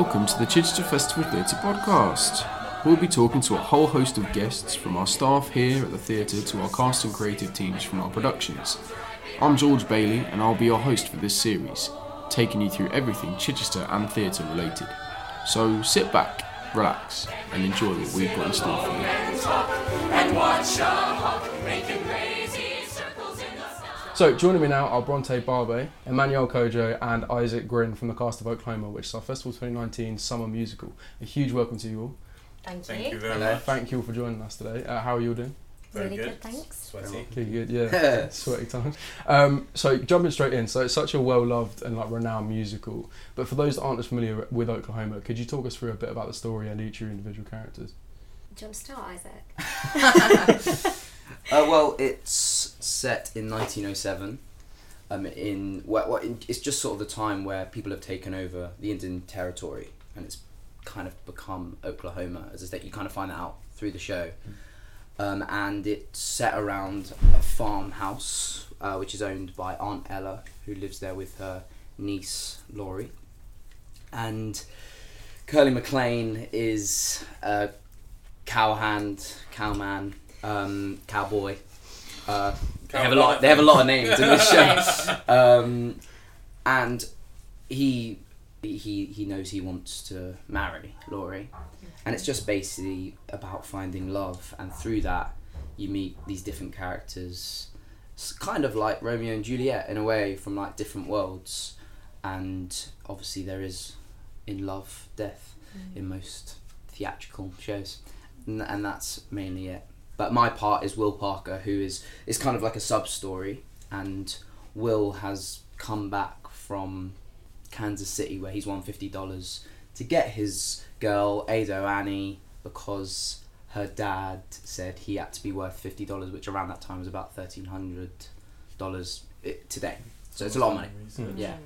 Welcome to the Chichester Festival Theatre podcast. We'll be talking to a whole host of guests from our staff here at the theatre to our cast and creative teams from our productions. I'm George Bailey and I'll be your host for this series, taking you through everything Chichester and theatre related. So sit back, relax, and enjoy what we've got in store for you. So, joining me now are Bronte Barbe, Emmanuel Kojo, and Isaac Gryn from the cast of Oklahoma, which is our Festival 2019 summer musical. A huge welcome to you all. Thank you. Thank you very Hello. much. Thank you all for joining us today. Uh, how are you all doing? Very really good. good. thanks. Sweaty. Okay, good, yeah. Sweaty time. Um, so jumping straight in, so it's such a well loved and like renowned musical. But for those that aren't as familiar with Oklahoma, could you talk us through a bit about the story and each of your individual characters? Do you want to start, Isaac? Uh, well, it's set in 1907. Um, in in, it's just sort of the time where people have taken over the Indian territory, and it's kind of become Oklahoma as a state. You kind of find that out through the show, um, and it's set around a farmhouse, uh, which is owned by Aunt Eller, who lives there with her niece Laurie, and Curly McLain is a cowhand, cowman, um, cowboy. Uh, they have a lot. They have a lot of names in this show, um, and he he he knows he wants to marry Laurie, and it's just basically about finding love, and through that you meet these different characters, s- kind of like Romeo and Juliet in a way from like different worlds, and obviously there is in love death in most theatrical shows, and, and that's mainly it. But my part is Will Parker, who is is kind of like a sub story, and Will has come back from Kansas City where he's won fifty dollars to get his girl Ado Annie because her dad said he had to be worth fifty dollars, which around that time was about thirteen hundred dollars eh, today. So it's a lot of money. Yeah.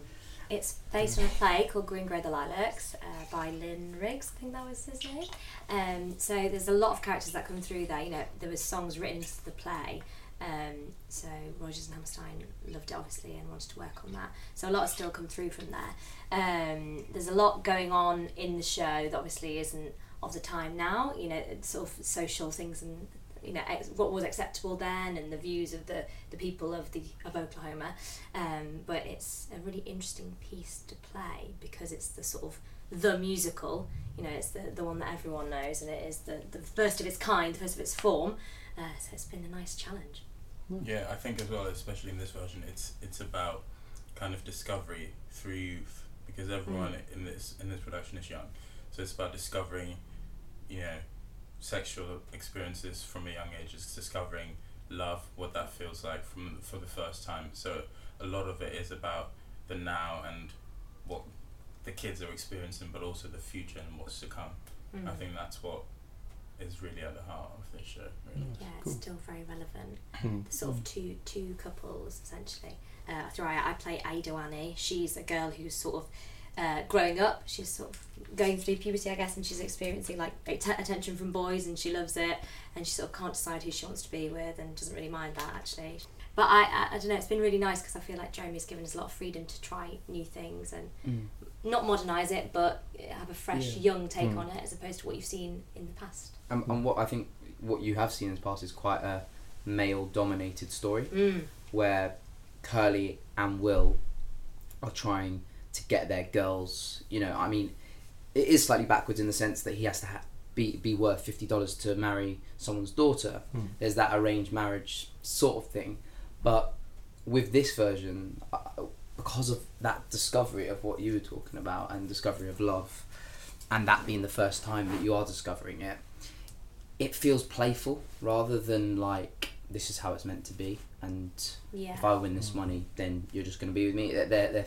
It's based on a play called Green Grow the Lilacs uh, by Lynn Riggs, I think that was his name. Um, so there's a lot of characters that come through there. You know, there was songs written into the play. Um, so Rodgers and Hammerstein loved it obviously and wanted to work on that. So a lot still come through from there. Um, there's a lot going on in the show that obviously isn't of the time now. You know, sort of social things and you know ex- what was acceptable then and the views of the, the people of the of Oklahoma. Um, but it's a really interesting piece to play because it's the sort of the musical. You know, it's the, the one that everyone knows and it is the, the first of its kind, the first of its form. Uh, so it's been a nice challenge. Yeah, I think as well, especially in this version, it's it's about kind of discovery through youth because everyone in this in this production is young, so it's about discovering, you know, sexual experiences from a young age. It's discovering love, what that feels like from for the first time. So a lot of it is about the now and what the kids are experiencing, but also the future and what's to come. Mm. I think that's what is really at the heart of this show. Really. Yeah, Cool. it's still very relevant. The sort of two two couples essentially. Uh, through I, I play Ado Annie. She's a girl who's sort of uh, growing up. She's sort of going through puberty, I guess, and she's experiencing like att- attention from boys, and she loves it. And she sort of can't decide who she wants to be with, and doesn't really mind that actually. But I, I, I don't know. It's been really nice because I feel like Jeremy's given us a lot of freedom to try new things and Mm. not modernise it, but have a fresh, Yeah. young take Mm. on it as opposed to what you've seen in the past. And, and what I think what you have seen in the past is quite a male dominated story Mm. where Curly and Will are trying to get their girls. You know, I mean, it is slightly backwards in the sense that he has to ha- be be worth fifty dollars to marry someone's daughter. Hmm. There's that arranged marriage sort of thing, but with this version, uh, because of that discovery of what you were talking about and discovery of love, and that being the first time that you are discovering it, it feels playful rather than like this is how it's meant to be and Yeah. if I win this money, then you're just going to be with me. There, there, there-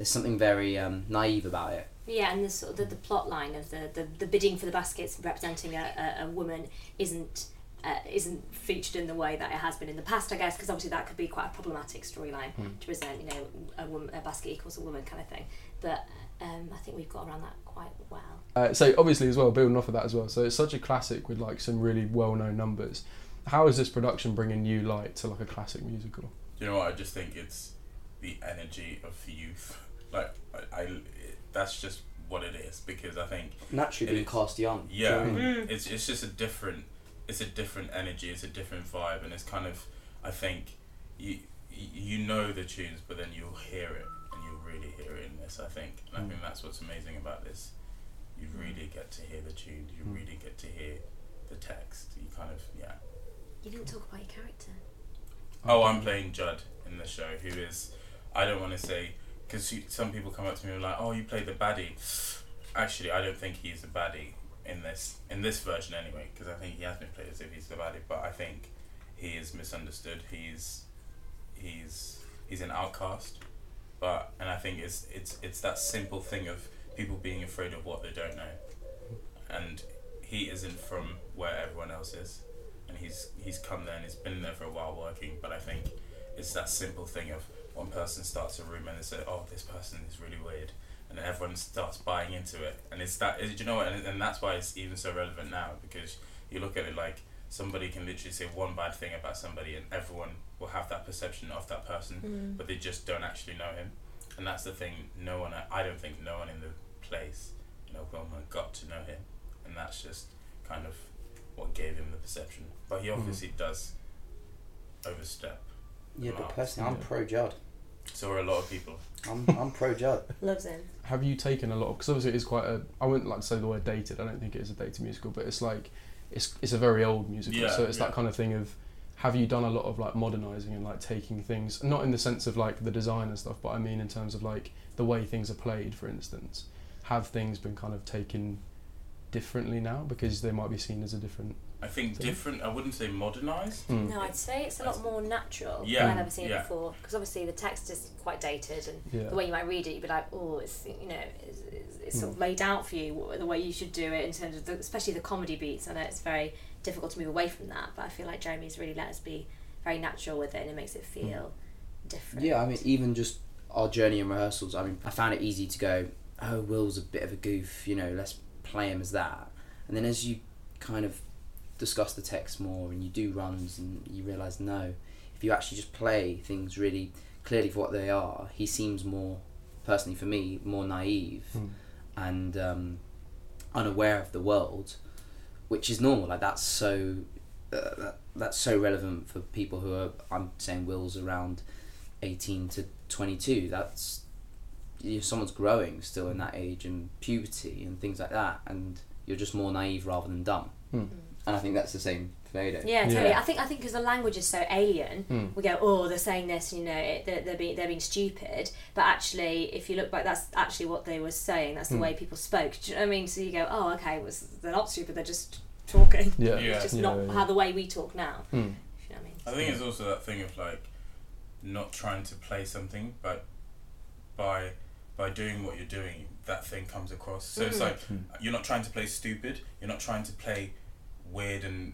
there's something very um, naive about it. Yeah, and the sort of the, the plot line of the, the, the bidding for the baskets representing a, a, a woman isn't uh, isn't featured in the way that it has been in the past, I guess, because obviously that could be quite a problematic storyline to present. You know, a woman a basket equals a woman kind of thing. But um, I think we've got around that quite well. Uh, so obviously as well, building off of that as well. So it's such a classic with like some really well-known numbers. How is this production bringing new light to like a classic musical? You know what? I just think it's the energy of youth. Like I, I it, that's just what it is because I think Naturally It being is. cast young. do you yeah, know I mean? Mm. it's it's just a different it's a different energy, it's a different vibe, and it's kind of I think you you you know the tunes, but then you'll hear it and you'll really hear it in this. I think, and I Mm. think that's what's amazing about this. You really get to hear the tunes. You Mm. really get to hear the text. You kind of yeah. You didn't talk about your character. Oh, I'm playing Judd in the show, who is, I don't want to say, because some people come up to me and like, oh, you played the baddie. Actually, I don't think he's the baddie in this in this version anyway, because I think he has been played as if he's the baddie, but I think he is misunderstood. He's he's he's an outcast, but and I think it's it's it's that simple thing of people being afraid of what they don't know, and he isn't from where everyone else is and he's he's come there and he's been there for a while working. But I think it's that simple thing of one person starts a rumor and they say, "Oh, this person is really weird," and then everyone starts buying into it. And it's that, is, you know what? And, and that's why it's even so relevant now because you look at it like somebody can literally say one bad thing about somebody and everyone will have that perception of that person, mm. but they just don't actually know him. And that's the thing. No one, I don't think no one in the place in Oklahoma got to know him, and that's just kind of what gave him the perception. But he hmm. obviously does overstep. Yeah, but Wow. personally, I'm pro Judd. So are a lot of people. I'm I'm pro Judd. Loves him. Have you taken a lot? of? Because obviously it is quite a. I wouldn't like to say the word dated. I don't think it is a dated musical, but it's like, it's it's a very old musical. Yeah, so it's yeah. that kind of thing of, have you done a lot of like modernizing and like taking things not in the sense of like the design and stuff, but I mean in terms of like the way things are played, for instance. Have things been kind of taken differently now because they might be seen as a different. I think Thing. different. I wouldn't say modernized. Mm. No, I'd say it's a lot more natural Yeah, than I've ever seen yeah. it before. Because obviously the text is quite dated, and Yeah. the way you might read it, you'd be like, oh, it's you know, it's, it's, it's sort of Mm. laid out for you the way you should do it in terms of the, especially the comedy beats. I know it's very difficult to move away from that, but I feel like Jeremy's really let us be very natural with it, and it makes it feel different. Yeah, I mean, even just our journey in rehearsals. I mean, I found it easy to go. Oh, Will's a bit of a goof. You know, let's play him as that. And then as you kind of discuss the text more and you do runs and you realise no, if you actually just play things really clearly for what they are, he seems more, personally for me, more naive Mm. and um, unaware of the world, which is normal. Like that's so uh, that, that's so relevant for people who are. I'm saying Will's around eighteen to twenty two. That's you know, someone's growing still in that age and puberty and things like that, and you're just more naive rather than dumb. Mm. And I think that's the same for Ada. Yeah, totally. Yeah. I think I think because the language is so alien, Mm. we go, oh, they're saying this, you know, it, they're, they're being they're being stupid. But actually, if you look back, that's actually what they were saying. That's the Mm. way people spoke. Do you know what I mean? So you go, oh, okay, well, they're not stupid. They're just talking. Yeah. Yeah. It's just Yeah, not yeah. how the way we talk now. Mm. You know what I mean? I think it's also that thing of like not trying to play something, but by by doing what you're doing, that thing comes across. So it's Mhm. like Mm. you're not trying to play stupid. You're not trying to play weird and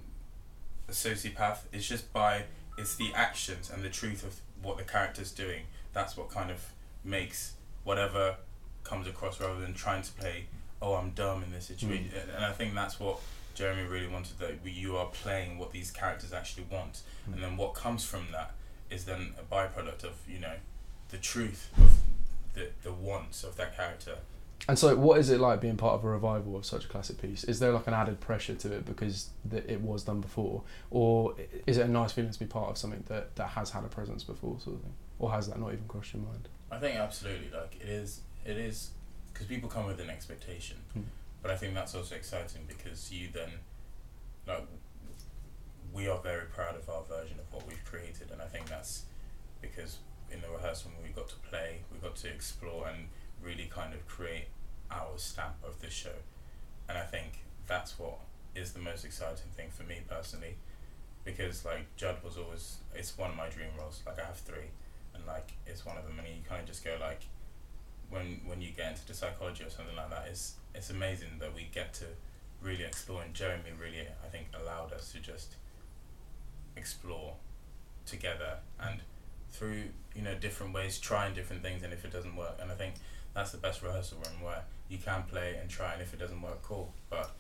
a sociopath. It's just by it's the actions and the truth of what the character's doing. That's what kind of makes whatever comes across rather than trying to play. Oh, I'm dumb in this mm. situation, and I think that's what Jeremy really wanted. That you are playing what these characters actually want, mm. and then what comes from that is then a byproduct of you know the truth of the the wants of that character. And so, what is it like being part of a revival of such a classic piece? Is there like an added pressure to it because th- it was done before, or is it a nice feeling to be part of something that, that has had a presence before, sort of thing, or has that not even crossed your mind? I think absolutely like it is it is because people come with an expectation, Hmm. but I think that's also exciting because you then like we are very proud of our version of what we've created, and I think that's because in the rehearsal when we got to play, we got to explore and really kind of create our stamp of the show, and I think that's what is the most exciting thing for me personally, because like Judd was always it's one of my dream roles. Like I have three and like it's one of them. And you kind of just go like when when you get into the psychology or something like that it's it's amazing that we get to really explore. And Jeremy really I think allowed us to just explore together and through you know different ways trying different things and if it doesn't work. And I think that's the best rehearsal room where you can play and try and if it doesn't work cool but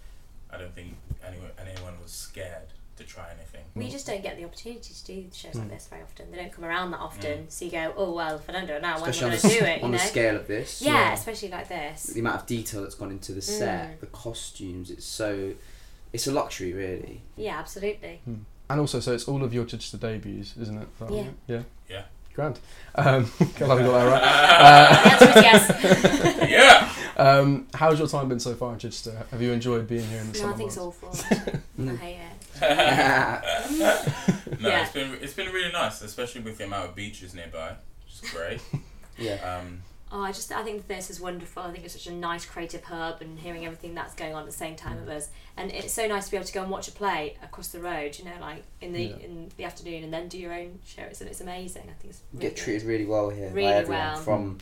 I don't think anyone anyone was scared to try anything. We just don't get the opportunity to do shows Mm. like this very often. They don't come around that often. So you go, oh well, if I don't do it now, when am I going to do s- it? You on know? the scale of this. yeah, Yeah. especially like this. The amount of detail that's gone into the set, Mm. the costumes, it's so. It's a luxury, really. Yeah, absolutely. And also, so it's all of your Chichester debuts, isn't it? That Yeah. right? Yeah. Yeah. Grand. Um, glad I got that right. The answer is yes. yeah. Um, how's your time been so far in Chichester? Have you enjoyed being here in the no, summer I think it's awful. I Mm. hate it. No, Yeah. it's been it's been really nice, especially with the amount of beaches nearby, which is great. yeah. Um, Oh, I just I think this is wonderful. I think it's such a nice creative hub, and hearing everything that's going on at the same time of us, and it's so nice to be able to go and watch a play across the road. You know, like in the Yeah. in the afternoon, and then do your own show. It's, and it's amazing. I think it's really get good. treated really well here Really by everyone, well. from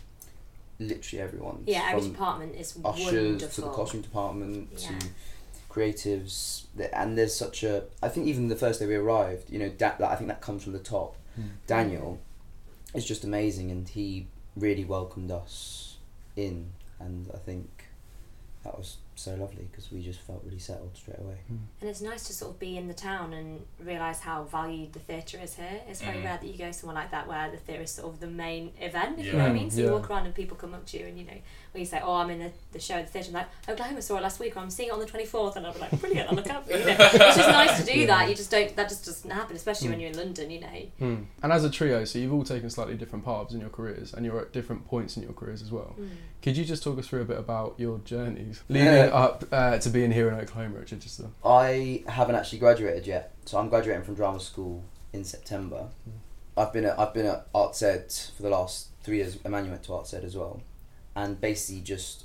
literally everyone. Yeah, every department is ushers wonderful. to the costume department Yeah. to creatives, and there's such a. I think even the first day we arrived, you know, da- that I think that comes from the top. Mm. Daniel is just amazing, and he really welcomed us in, and I think that was so lovely because we just felt really settled straight away. And it's nice to sort of be in the town and realise how valued the theatre is here. It's very Mm. rare that you go somewhere like that where the theatre is sort of the main event, if you know what I mean. So Yeah. you walk around and people come up to you and, you know, when you say, oh, I'm in the, the show at the theatre, I'm like, Oklahoma saw it last week or I'm seeing it on the 24th. And I'll be like, brilliant, I'll look out for you. you know. It's just nice to do Yeah. that. You just don't, that just doesn't happen, especially when Mm. you're in London, you know. Hmm. And as a trio, so you've all taken slightly different paths in your careers, and you're at different points in your careers as well. Mm. Could you just talk us through a bit about your journeys leading Up uh, to being here in Oklahoma at Chichester? I haven't actually graduated yet, so I'm graduating from drama school in September. Mm. I've been at I've been at Arts Ed for the last three years. Emmanuel went to Arts Ed as well, and basically just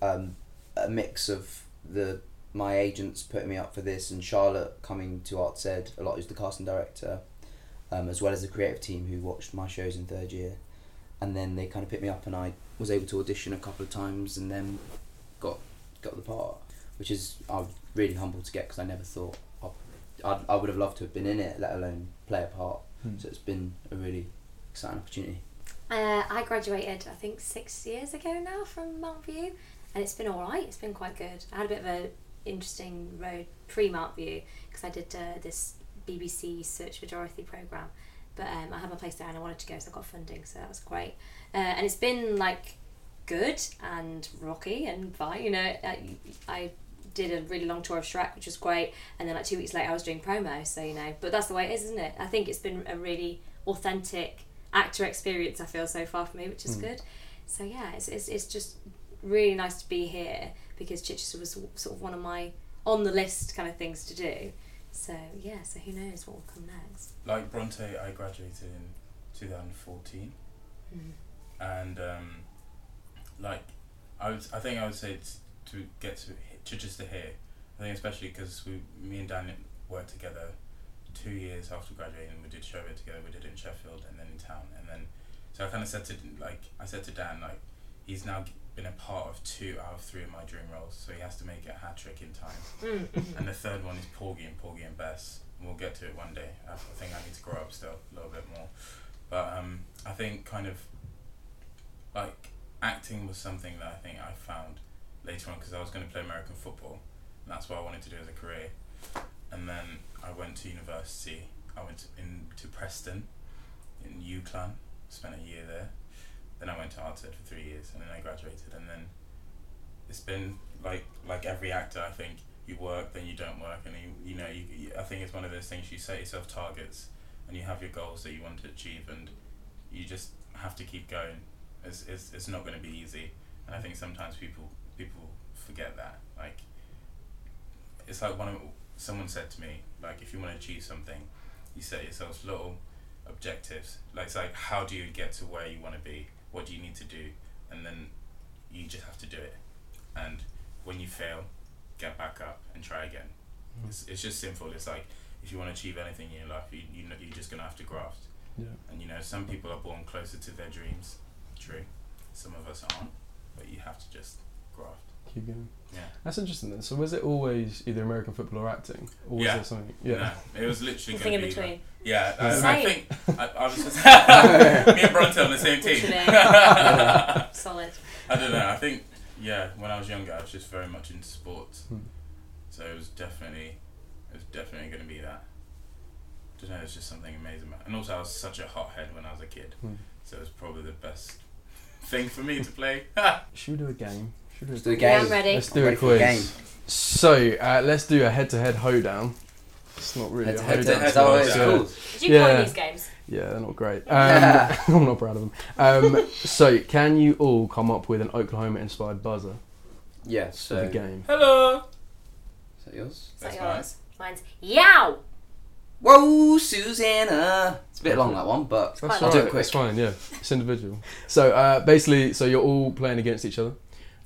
um, a mix of the my agents putting me up for this and Charlotte coming to Arts Ed a lot who's the casting director, um, as well as the creative team who watched my shows in third year, and then they kind of picked me up and I was able to audition a couple of times and then got got the part, which is I'm really humbled to get because I never thought I, I I would have loved to have been in it, let alone play a part. Hmm. So it's been a really exciting opportunity. Uh, I graduated, I think, six years ago now from Mountview, and it's been all right. It's been quite good. I had a bit of a interesting road pre Mountview because I did uh, this BBC Search for Dorothy program, but um, I had my place there and I wanted to go, so I got funding, so that was great. Uh, and it's been like good and rocky and fine. You know, I, I did a really long tour of Shrek, which was great, and then like two weeks later I was doing promo. So you know, but that's the way it is, isn't it? I think it's been a really authentic actor experience. I feel so far for me, which is Mm. good. So yeah, it's, it's it's just really nice to be here because Chichester was sort of one of my on the list kind of things to do. So yeah, so who knows what will come next? like Bronte, I graduated in 2014, Mm. and um, like I would, I think I would say it's to get to to just Chichester here. I think especially because we, me and Dan worked together two years after graduating. We did show it together. We did it in Sheffield and then in town, and then so I kind of said to like I said to Dan like he's now been a part of two out of three of my dream roles, so he has to make it a hat trick in time. Mm. And the third one is Porgy and Porgy and Bess. And we'll get to it one day. I I think I need to grow up still a little bit more. But um, I think kind of like acting was something that I think I found later on because I was going to play American football. And that's what I wanted to do as a career. And then I went to university. I went to, in to Preston in UCLan, spent a year there. Then I went to Arts Ed for three years and then I graduated. And then it's been like like every actor, I think you work, then you don't work, and you you know you, you I think it's one of those things you set yourself targets, and you have your goals that you want to achieve, and you just have to keep going. It's it's, it's not going to be easy, and I think sometimes people people forget that. Like it's like one of someone said to me like if you want to achieve something, you set yourself little objectives. Like it's like how do you get to where you want to be? What do you need to do? And then you just have to do it. And when you fail, get back up and try again. Mm. It's, it's just simple. It's like if you want to achieve anything in your life, you, you know, you're just gonna have to graft. Yeah. And you know, some people are born closer to their dreams. True. Some of us aren't, but you have to just graft. Keep going. Yeah. That's interesting then. So was it always either American football or acting? Or was Yeah. there something? Yeah. No, it was literally Nothing in gonna be. between. Like, yeah, I, I think I, I was just me and Bronte on the same team. Literally. I don't know. I think yeah, when I was younger, I was just very much into sports. Hmm. So it was definitely it was definitely going to be that. I don't know it's just something amazing. And also, I was such a hothead when I was a kid, Hmm. so it was probably the best thing for me to play. Should we do a game? Should we Let's do a Yeah, game. I'm ready. Let's I'm do a ready for the quiz. So uh, let's do a head-to-head hoedown. It's not really Head a to head hoedown. to- Is that what it's Yeah. called? Did you Yeah. coin these games? Yeah, they're not great. Um, I'm not proud of them. Um, so, can you all come up with an Oklahoma-inspired buzzer Yeah, for so. the game? Hello. Is that yours? Is That's that mine. yours? Mine's yow. Whoa, Susanna! It's a bit long, that one, but That's. I'll do it quick. It's fine. Yeah, it's individual. So uh, basically, so you're all playing against each other.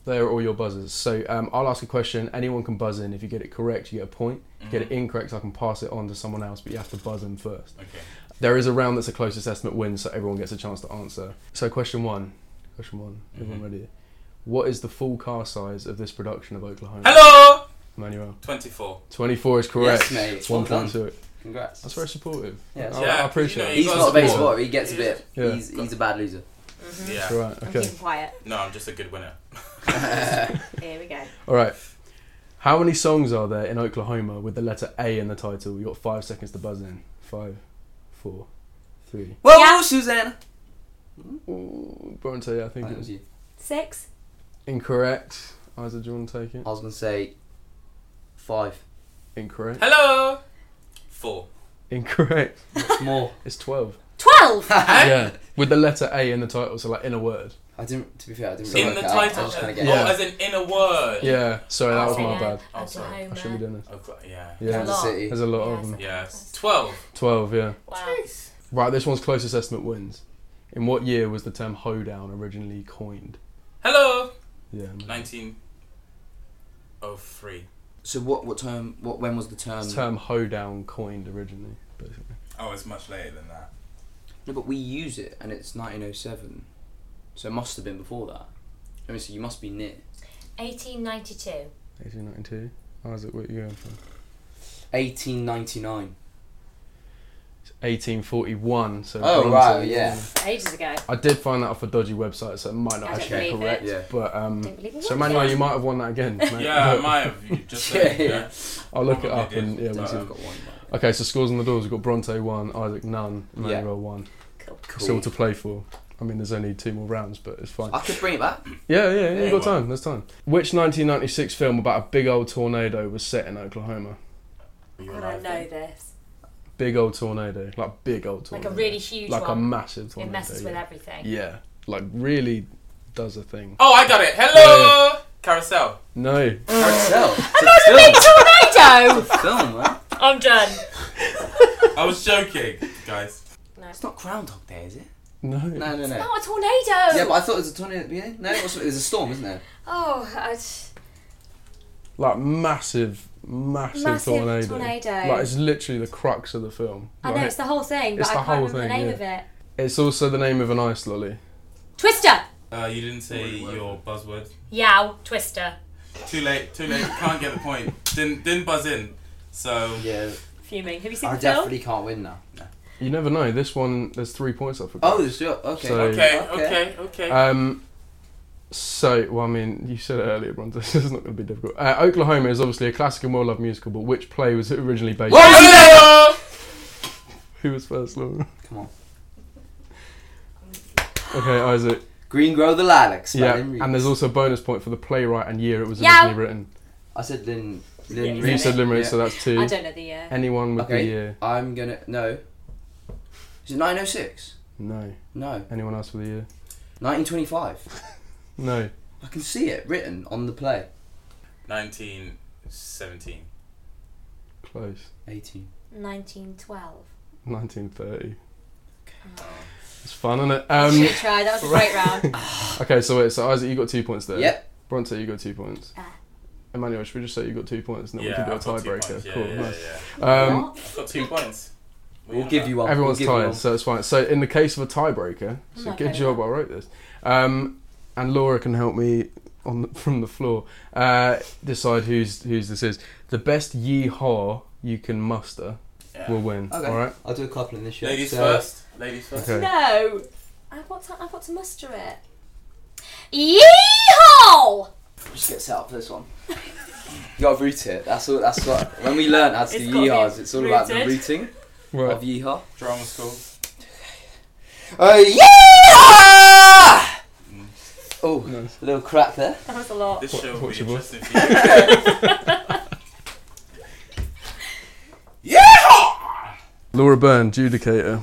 They are all your buzzers. So um, I'll ask a question. Anyone can buzz in. If you get it correct, you get a point. If you get it Mhm. incorrect, I can pass it on to someone else. But you have to buzz in first. Okay. There is a round that's a closest estimate wins, so everyone gets a chance to answer. So question one. Question one. Everyone Mhm. ready? What is the full car size of this production of Oklahoma? Hello. Manuel. Twenty-four. 24 is correct. Yes, mate. One Well point done. to it. Congrats. That's very supportive. Yeah, I, Yeah, I appreciate you know, it. He's not a support. big supporter, he gets a bit. Yeah. He's, he's a bad loser. Mm-hmm. Yeah. That's right. I'm Okay. keeping quiet. No, I'm just a good winner. Here we go. All right. How many songs are there in Oklahoma with the letter A in the title? You got five seconds to buzz in. Five, four, three. Whoa, Yeah. Susanna! Ooh, Bronte, I think That it was was you. Six. incorrect. Isaac, do you want to take it? I was going to say five. Incorrect. Hello. Four. Incorrect. What's more? It's twelve. Twelve. yeah, with the letter A in the title, so like in a word. I didn't, to be fair, I didn't So really in the work it out. I title. was just Oh, kind Yeah. as in in a word. Yeah. Sorry, that was Oh, my yeah. bad. Oh, sorry. I shouldn't be doing this. I've yeah. Yeah. There's a lot. There's a lot of them. Yes. Twelve. Twelve. Yeah. Wow. Right. This one's closest estimate wins. In what year was the term hoedown originally coined? Hello. Yeah. Nineteen. Oh three. So what, what term, what, when was the term? The term hoedown coined originally, basically. Oh, it's much later than that. No, but we use it and it's 1907. So it must have been before that. Let me see, you must be near. 1892. 1892. Isaac, what are you going for? 1899. It's 1841. So Oh, Bronte right, won. yeah. Ages ago. I did find that off a dodgy website, so it might not I don't actually be correct. it. Yeah. But um, Don't believe it so. Manuel, you might have won that again. mate. Yeah, I might have. Just yeah, yeah. yeah. I'll look it up did. and yeah, we'll But, see. I've got one. Okay, so scores on the doors. We've got Bronte one, Isaac none, Yeah. Manuel one. Cool. Cool. Still to play for. I mean, there's only two more rounds, but it's fine. I could bring it back. Yeah, yeah, yeah, Yeah. you got time. There's time. Which 1996 film about a big old tornado was set in Oklahoma? You I don't know this. Big old tornado, like big old tornado, Like a really huge like a one. massive it tornado. messes with yeah. everything. yeah, like really does a thing. Oh, I got it. Hello. Carousel. No, Carousel. Big It's a big tornado! film. film, man. I'm done. I was joking, guys. No. It's not Groundhog Day, is it? no, No, no, no. It's not a tornado! Yeah, but I thought it was a tornado at the beginning. No, it was, it was a storm, isn't it? Oh, I, like massive, massive, massive tornado. tornado. Like it's literally the crux of the film. I know it's the whole thing, but It's I the can't whole remember the thing, name yeah. of it. it's also the name of an ice lolly. Twister! Uh, you didn't say your buzzword. Yow, Twister. Too late. Too late. Can't get the point. Didn't didn't buzz in. So Yeah. Fuming. Have you seen I the film? I definitely can't win now. No. You never know. This one, there's three points up for. Oh, grabs. there's okay. So- okay, Okay. okay, okay. Um, so, well, I mean, you said it earlier, Bronte. This is not going to be difficult. Uh, Oklahoma is obviously a classic and well-loved musical, but which play was it originally based? on? Who was first, Laura? Come on. Okay, Isaac. Green Grow the Lilacs. Yeah, and there's also a bonus point for the playwright and year it was Yeah. originally written. I said Lynn. Lynn you You said Limerick, Yeah. so that's two. I two. don't know the year. Anyone with the year? I'm gonna no. Is it 906? No. No. Anyone else with the year? 1925. No. I can see it written on the play. 1917. Close. 18. 1912. 1930. Oh. It's fun, isn't it? Um, Good try, that was a great round. okay, so wait, so Isaac, you got two points there. Yep. Bronte, you got two points. Ah. Emmanuel, should we just say you got two points and then yeah, we can do a I've got two tiebreaker? points. Yeah, cool, yeah, nice. yeah. Um, What? I've got two points. What We'll on give about? you one. Everyone's we'll give you tired, one. so it's fine. So in the case of a tiebreaker, so I'm good okay job I wrote this. Um, and Laura can help me on the, from the floor uh, decide who's whose this is. The best yeehaw you can muster Yeah. will win. Okay. All right. I'll do a couple in this show. Ladies So- first. Ladies first. Okay. No! I've got to, I've got to muster it. Yeehaw! Just get set up for this one. You gotta root it. That's all. That's what. When we learn how to It's do yeehaws, it's all about the rooting Right. of yeehaw. Drama school. Oh yeah! Oh, a little crack there. That was a lot. This What- show will be your voice? interesting for you. Laura Byrne, Judicator.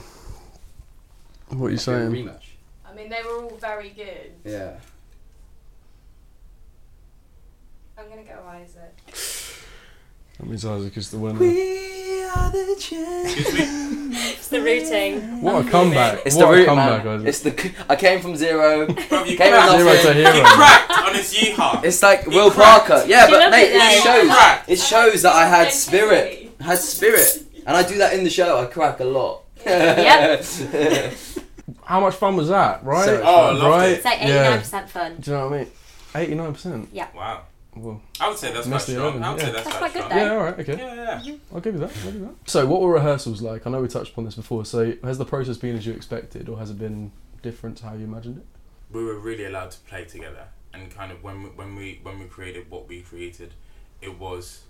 What are you saying? Rematch. I mean, they were all very good. Yeah. I'm gonna go Isaac. That means Isaac is the winner. We are the champions. It's the routing. What a comeback! It's what the a root, comeback, man. Isaac. It's the. I came from zero. Bro, you Came cracked. with Zero to hero. He cracked on his yeehaw. It's like He Will cracked. Parker. Yeah, Do but mate, it, it shows. Cracked. It shows that I had spirit. I had spirit, and I do that in the show. I crack a lot. Yep. How much fun was that, right? So- Oh, I loved right? it. It's like Yeah. 89% fun. Do you know what I mean? Eighty-nine percent. Yeah. Wow. Well, I would say that's quite strong. 11, I would yeah. say that's, That's quite quite good, strong. yeah, all right, okay. Yeah, yeah. I'll give you that. I'll give you that. So, what were rehearsals like? I know we touched upon this before. So, has the process been as you expected, or has it been different to how you imagined it? we were really allowed to play together and kind of when we, when we when we created what we created it was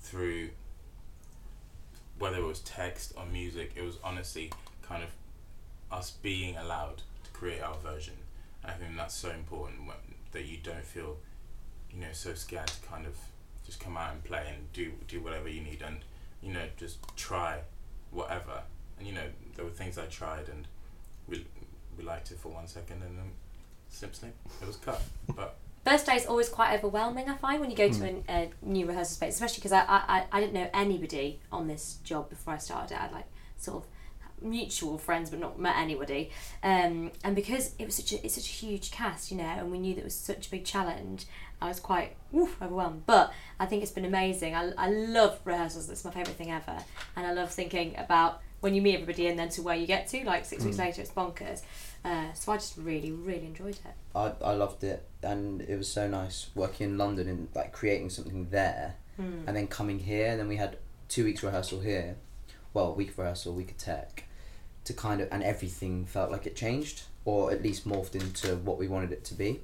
through whether it was text or music it was honestly kind of us being allowed to create our version and I think that's so important when, that you don't feel you know so scared to kind of just come out and play and do do whatever you need and you know just try whatever and you know there were things I tried and we we liked it for one second and then snip snip it was cut but First day is always quite overwhelming, I find, when you go to Hmm. a, a new rehearsal space, especially because I, I, I- I didn't know anybody on this job before I started it. I had like sort of mutual friends, but not met anybody. Um, and because it was such a it's such a huge cast, you know, and we knew that it was such a big challenge, I was quite oof, overwhelmed. But I think it's been amazing. I, I love rehearsals. It's my favourite thing ever, and I love thinking about when you meet everybody and then to where you get to. Like six weeks Hmm. later, it's bonkers. Uh, so I just really, really enjoyed it. I, I loved it, and it was so nice working in London and like creating something there, Hmm. and then coming here. And then we had two weeks rehearsal here, well, a week rehearsal, a week of tech, to kind of and everything felt like it changed, or at least morphed into what we wanted it to be.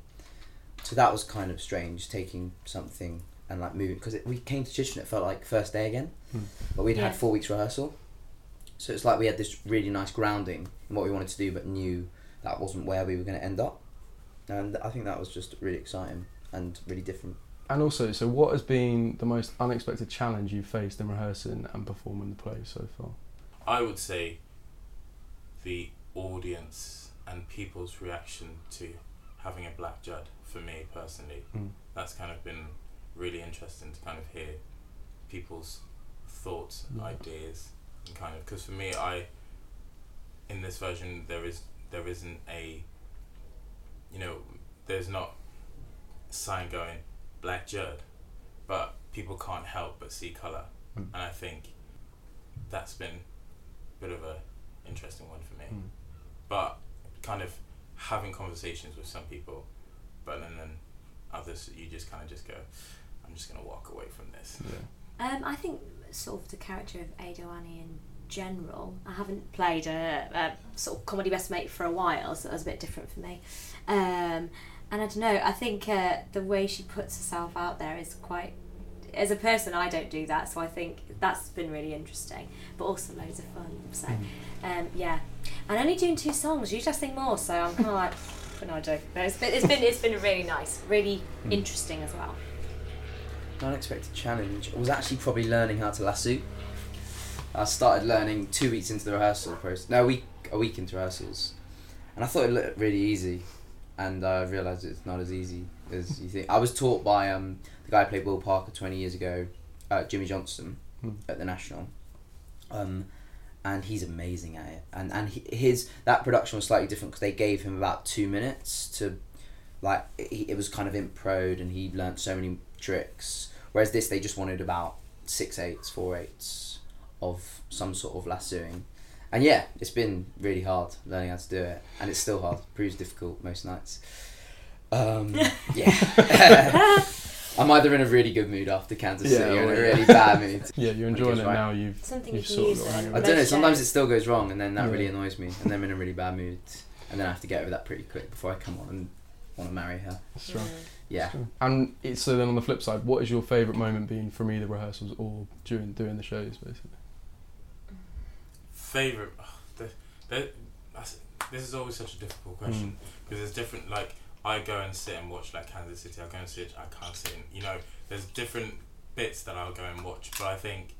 So that was kind of strange, taking something and like moving because we came to Chichen, it felt like first day again, Hmm. but we'd Yeah. had four weeks rehearsal. So it's like we had this really nice grounding in what we wanted to do, but knew that wasn't where we were going to end up. And I think that was just really exciting and really different. And also, so what has been the most unexpected challenge you've faced in rehearsing and performing the play so far? I would say the audience and people's reaction to having a black Judd for me personally Mm. that's kind of been really interesting to kind of hear people's thoughts and Yeah. ideas and kind of because for me I in this version there is there isn't a you know there's not sign going black Judd but people can't help but see color Mm. and I think that's been a bit of a interesting one for me Mm. but kind of having conversations with some people but then then others you just kind of just go I'm just gonna walk away from this Yeah. Um, I think sort of the character of Ado Annie in general. I haven't played a, a sort of comedy best mate for a while, so that was a bit different for me. Um, and I don't know. I think uh, the way she puts herself out there is quite. As a person, I don't do that, so I think that's been really interesting, but also loads of fun. So, um, yeah, and only doing two songs. You just sing more, so I'm kind of like, but no, I don't. But it's been, it's been, it's been really nice, really interesting as well. An unexpected challenge was actually probably learning how to lasso. I started learning two weeks into the rehearsal process. No, a week, a week into rehearsals, and I thought it looked really easy, and I realised it's not as easy as you think. I was taught by um, the guy who played Will Parker twenty years ago, uh, Jimmy Johnson, Hmm. at the National, um, and he's amazing at it. And and he, his that production was slightly different because they gave him about two minutes to, like, it, it was kind of improed, and he learnt so many tricks. Whereas this, they just wanted about six eights, four eights of some sort of lassoing. And yeah, it's been really hard learning how to do it, and it's still hard. Proves difficult most nights. Um, yeah, I'm either in a really good mood after Kansas Yeah, City or in a really bad mood. Yeah, you're it enjoying it right. now. You've Something you've sort of I don't know. Sometimes it still goes wrong, and then that really annoys me, and then I'm in a really bad mood, and then I have to get over that pretty quick before I come on and want to marry her. Sure. Mm. Yeah. Sure. And it's, so then on the flip side, what is your favourite moment been from either rehearsals or during doing the shows, basically? Favorite. Oh, the, the, this is always such a difficult question because there's different. Like I go and sit and watch like Kansas City. I go and sit. I can't sit. And, you know, there's different bits that I'll go and watch. But I think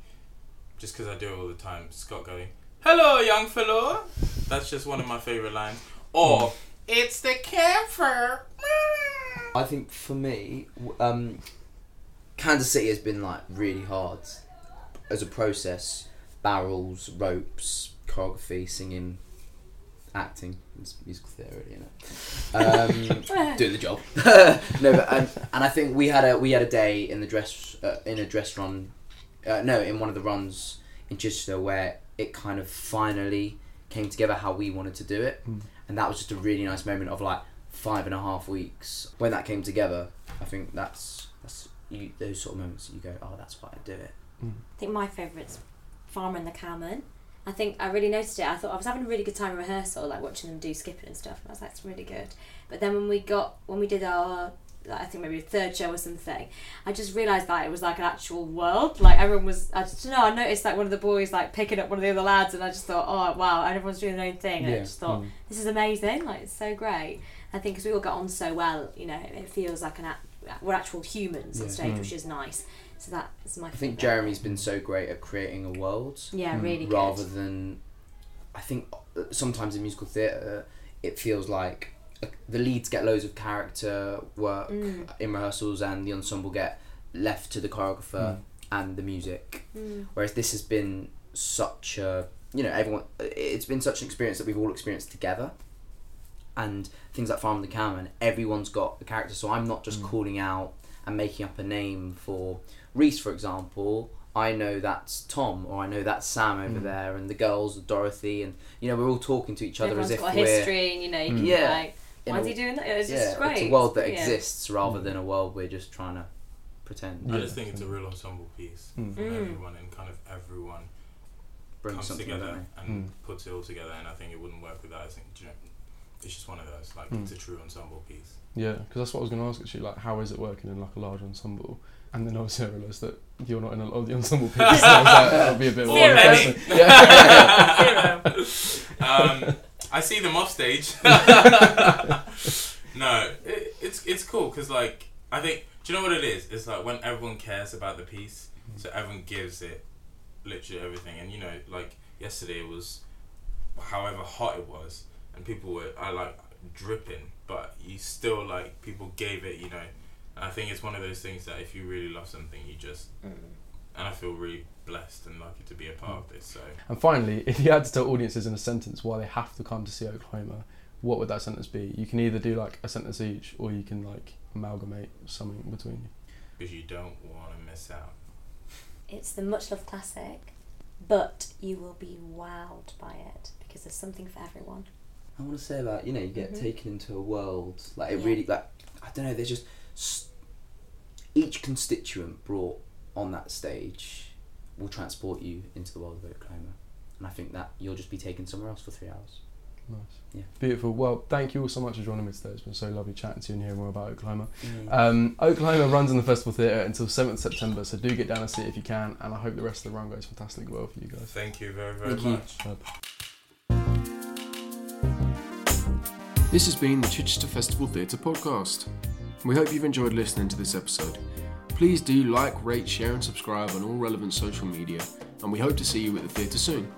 just because I do it all the time, Scott going, "Hello, young fellow." That's just one of my favorite lines. Or it's the camphor. I think for me, um, Kansas City has been like really hard as a process. Barrels, ropes, choreography, singing, acting. It's musical theatre, you know. Um, doing the job. no, but and, and I think we had a we had a day in the dress uh, in a dress run, uh, no, in one of the runs in Chichester where it kind of finally came together how we wanted to do it, Mm. and that was just a really nice moment of like five and a half weeks when that came together. I think that's that's you, those sort of moments that you go, oh, that's why I do it. Mm. I think my favourite's Farmer and the Cowman. I think I really noticed it. I thought I was having a really good time in rehearsal, like watching them do skipping and stuff. And I was like, it's really good. But then when we got when we did our like, I think maybe a third show or something, I just realised that it was like an actual world. Like everyone was I just don't know, I noticed like one of the boys like picking up one of the other lads and I just thought, Oh wow, and everyone's doing their own thing and I just thought, Mm. This is amazing, like it's so great. I think because we all got on so well, you know, it feels like an act- we're actual humans on stage, Mm. which is nice. So that's my I think favourite. Jeremy's been so great at creating a world. Yeah, Mm. really good. rather than I think uh, sometimes in musical theatre it feels like uh, the leads get loads of character work Mm. in rehearsals and the ensemble get left to the choreographer Mm. and the music Mm. whereas this has been such a you know everyone it's been such an experience that we've all experienced together and things like Farm and the Cowman everyone's got a character so I'm not just Mm. calling out and making up a name for Reese for example I know that's Tom or I know that's Sam over Mm. there and the girls Dorothy and you know we're all talking to each other Everyone's as if got a we're history, and you know, you can Mm. yeah. Yeah. like, in why is he doing that? It's yeah, just great. it's a world that Yeah. exists rather Mm. than a world we're just trying to pretend I Yeah. just think it's a real ensemble piece Mm. from Mm. everyone and kind of everyone bring comes something together and Mm. puts it all together. And I think it wouldn't work without. I think you know, it's just one of those. Like Mm. it's a true ensemble piece. Yeah, because that's what I was going to ask actually. Like, how is it working in like a large ensemble? And then obviously I realised that you're not in a lot of the ensemble people. so that would be a bit of a Zero. one Any. person. Yeah. um, I see them off stage. no, it, it's it's cool because like I think do you know what it is? It's like when everyone cares about the piece, so everyone gives it literally everything. And you know, like yesterday it was, however hot it was, and people were I like dripping, but you still like people gave it. You know, and I think it's one of those things that if you really love something, you just Mm. and I feel really blessed and lucky to be a part of this. So. And finally, if you had to tell audiences in a sentence why they have to come to see Oklahoma, what would that sentence be? You can either do like a sentence each, or you can like amalgamate something between you. because you don't want to miss out. It's the much loved classic, but you will be wowed by it because there's something for everyone. I want to say that you know you get Mhm. taken into a world like it Yeah. really like I don't know there's just s- each constituent brought on that stage will transport you into the world of Oklahoma and I think that you'll just be taken somewhere else for three hours. Nice. Yeah. Beautiful. Well, thank you all so much for joining me today. It's been so lovely chatting to you and hearing more about Oklahoma. Mm. Um, Oklahoma runs in the Festival Theatre until 7th September, so do get down and see it if you can. And I hope the rest of the run goes fantastically well for you guys. Thank you very, very Thank you. much. This has been the Chichester Festival Theatre podcast. We hope you've enjoyed listening to this episode. Please do like, rate, share, and subscribe on all relevant social media, and we hope to see you at the theatre soon.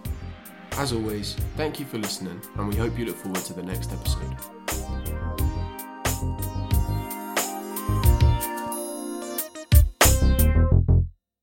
As always, thank you for listening, and we hope you look forward to the next episode.